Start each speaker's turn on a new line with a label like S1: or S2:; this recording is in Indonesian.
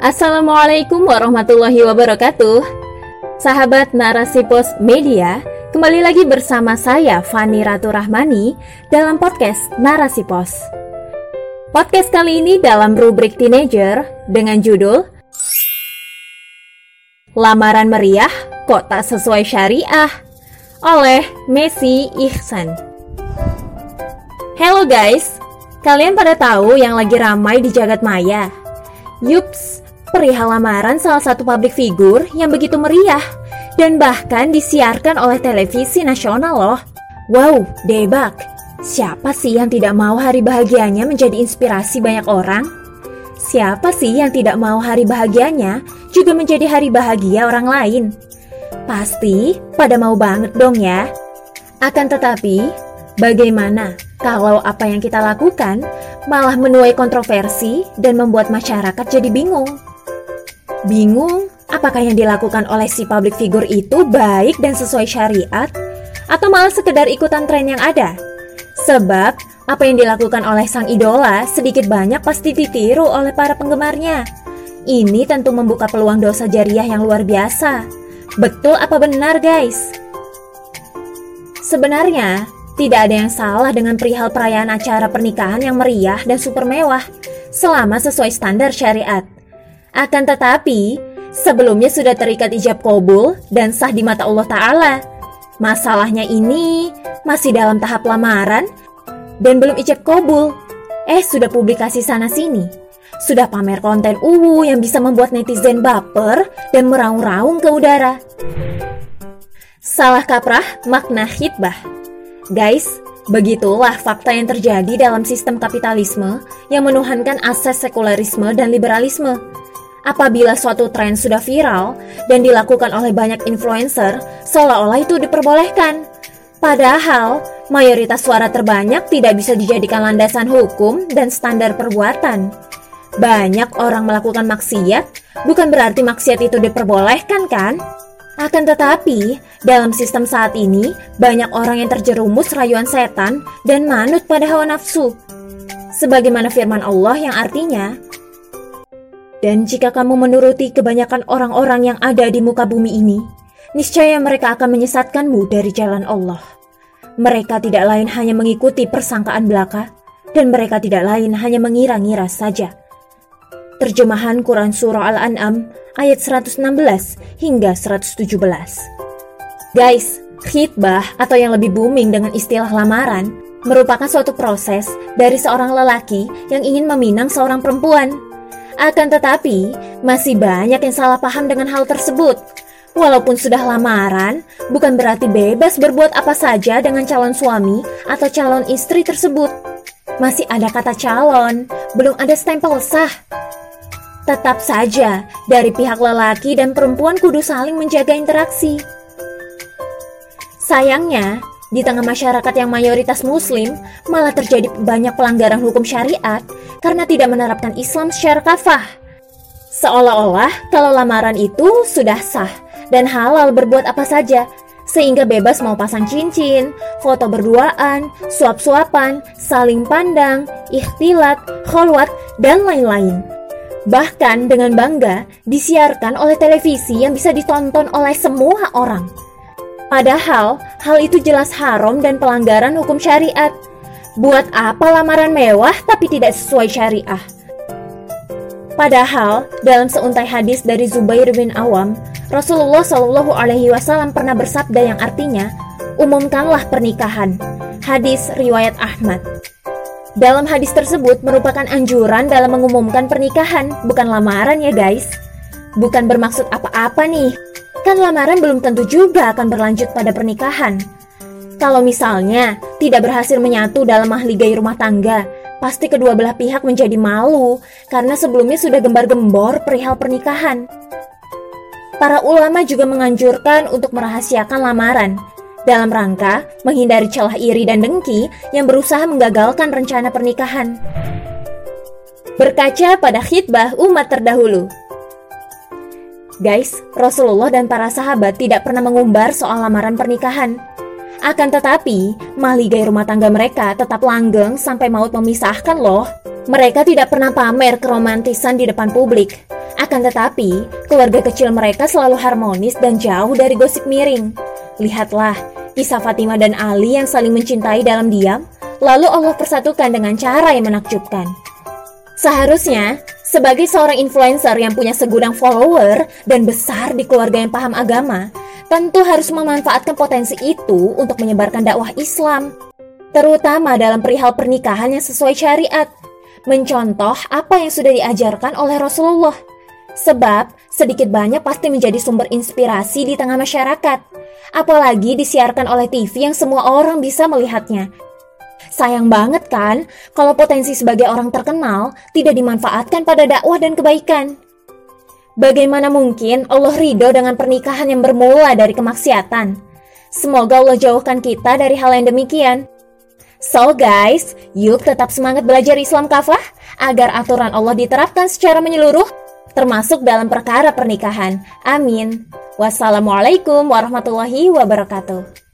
S1: Assalamualaikum warahmatullahi wabarakatuh. Sahabat Narasi Pos Media, kembali lagi bersama saya Fani Ratu Rahmani dalam podcast Narasi Pos. Podcast kali ini dalam rubrik teenager dengan judul Lamaran Meriah Kok Tak Sesuai Syariah oleh Messi Ihsan. Hello guys, kalian pada tahu yang lagi ramai di jagat maya? Yups, perihal lamaran salah satu publik figur yang begitu meriah dan bahkan disiarkan oleh televisi nasional loh. Wow, debak. Siapa sih yang tidak mau hari bahagianya menjadi inspirasi banyak orang? Siapa sih yang tidak mau hari bahagianya juga menjadi hari bahagia orang lain? Pasti pada mau banget dong ya. Akan tetapi, bagaimana kalau apa yang kita lakukan malah menuai kontroversi dan membuat masyarakat jadi bingung? Bingung apakah yang dilakukan oleh si public figure itu baik dan sesuai syariat atau malah sekedar ikutan tren yang ada? Sebab apa yang dilakukan oleh sang idola sedikit banyak pasti ditiru oleh para penggemarnya. Ini tentu membuka peluang dosa jariah yang luar biasa. Betul apa benar guys? Sebenarnya, tidak ada yang salah dengan perihal perayaan acara pernikahan yang meriah dan super mewah selama sesuai standar syariat. Akan tetapi, sebelumnya sudah terikat ijab kabul dan sah di mata Allah Ta'ala. Masalahnya ini masih dalam tahap lamaran dan belum ijab kabul. Eh, sudah publikasi sana-sini. Sudah pamer konten uwu yang bisa membuat netizen baper dan meraung-raung ke udara. Salah kaprah makna khidbah. Guys, begitulah fakta yang terjadi dalam sistem kapitalisme yang menuhankan asas sekularisme dan liberalisme. Apabila suatu tren sudah viral dan dilakukan oleh banyak influencer, seolah-olah itu diperbolehkan. Padahal, mayoritas suara terbanyak tidak bisa dijadikan landasan hukum dan standar perbuatan. Banyak orang melakukan maksiat, bukan berarti maksiat itu diperbolehkan kan? Akan tetapi, dalam sistem saat ini, banyak orang yang terjerumus rayuan setan dan manut pada hawa nafsu. Sebagaimana firman Allah yang artinya, dan jika kamu menuruti kebanyakan orang-orang yang ada di muka bumi ini, niscaya mereka akan menyesatkanmu dari jalan Allah. Mereka tidak lain hanya mengikuti persangkaan belaka, dan mereka tidak lain hanya mengira-ngira saja. Terjemahan Quran Surah Al-An'am ayat 116 hingga 117. Guys, khidbah atau yang lebih booming dengan istilah lamaran merupakan suatu proses dari seorang lelaki yang ingin meminang seorang perempuan. Akan tetapi, masih banyak yang salah paham dengan hal tersebut. Walaupun sudah lamaran, bukan berarti bebas berbuat apa saja dengan calon suami atau calon istri tersebut. Masih ada kata calon, belum ada stempel sah. Tetap saja, dari pihak lelaki dan perempuan kudu saling menjaga interaksi. Sayangnya, di tengah masyarakat yang mayoritas muslim, malah terjadi banyak pelanggaran hukum syariat karena tidak menerapkan Islam secara kafah. Seolah-olah kalau lamaran itu sudah sah dan halal berbuat apa saja, sehingga bebas mau pasang cincin, foto berduaan, suap-suapan, saling pandang, ikhtilat, kholwat, dan lain-lain. Bahkan dengan bangga disiarkan oleh televisi yang bisa ditonton oleh semua orang. Padahal hal itu jelas haram dan pelanggaran hukum syariat. Buat apa lamaran mewah tapi tidak sesuai syariah? Padahal dalam seuntai hadis dari Zubair bin Awam, Rasulullah Shallallahu Alaihi Wasallam pernah bersabda yang artinya, umumkanlah pernikahan. Hadis riwayat Ahmad. Dalam hadis tersebut merupakan anjuran dalam mengumumkan pernikahan, bukan lamaran ya guys. Bukan bermaksud apa-apa nih, Kan lamaran belum tentu juga akan berlanjut pada pernikahan. Kalau misalnya tidak berhasil menyatu dalam mahligai rumah tangga, pasti kedua belah pihak menjadi malu karena sebelumnya sudah gembar-gembor perihal pernikahan. Para ulama juga menganjurkan untuk merahasiakan lamaran dalam rangka menghindari celah iri dan dengki yang berusaha menggagalkan rencana pernikahan. Berkaca pada khidbah umat terdahulu, Guys, Rasulullah dan para sahabat tidak pernah mengumbar soal lamaran pernikahan. Akan tetapi, mahligai rumah tangga mereka tetap langgeng sampai maut memisahkan loh. Mereka tidak pernah pamer keromantisan di depan publik. Akan tetapi, keluarga kecil mereka selalu harmonis dan jauh dari gosip miring. Lihatlah, kisah Fatimah dan Ali yang saling mencintai dalam diam, lalu Allah persatukan dengan cara yang menakjubkan. Seharusnya, sebagai seorang influencer yang punya segudang follower dan besar di keluarga yang paham agama, tentu harus memanfaatkan potensi itu untuk menyebarkan dakwah Islam, terutama dalam perihal pernikahan yang sesuai syariat, mencontoh apa yang sudah diajarkan oleh Rasulullah. Sebab sedikit banyak pasti menjadi sumber inspirasi di tengah masyarakat, apalagi disiarkan oleh TV yang semua orang bisa melihatnya. Sayang banget kan kalau potensi sebagai orang terkenal tidak dimanfaatkan pada dakwah dan kebaikan. Bagaimana mungkin Allah ridho dengan pernikahan yang bermula dari kemaksiatan? Semoga Allah jauhkan kita dari hal yang demikian. So guys, yuk tetap semangat belajar Islam kafah agar aturan Allah diterapkan secara menyeluruh, termasuk dalam perkara pernikahan. Amin. Wassalamualaikum warahmatullahi wabarakatuh.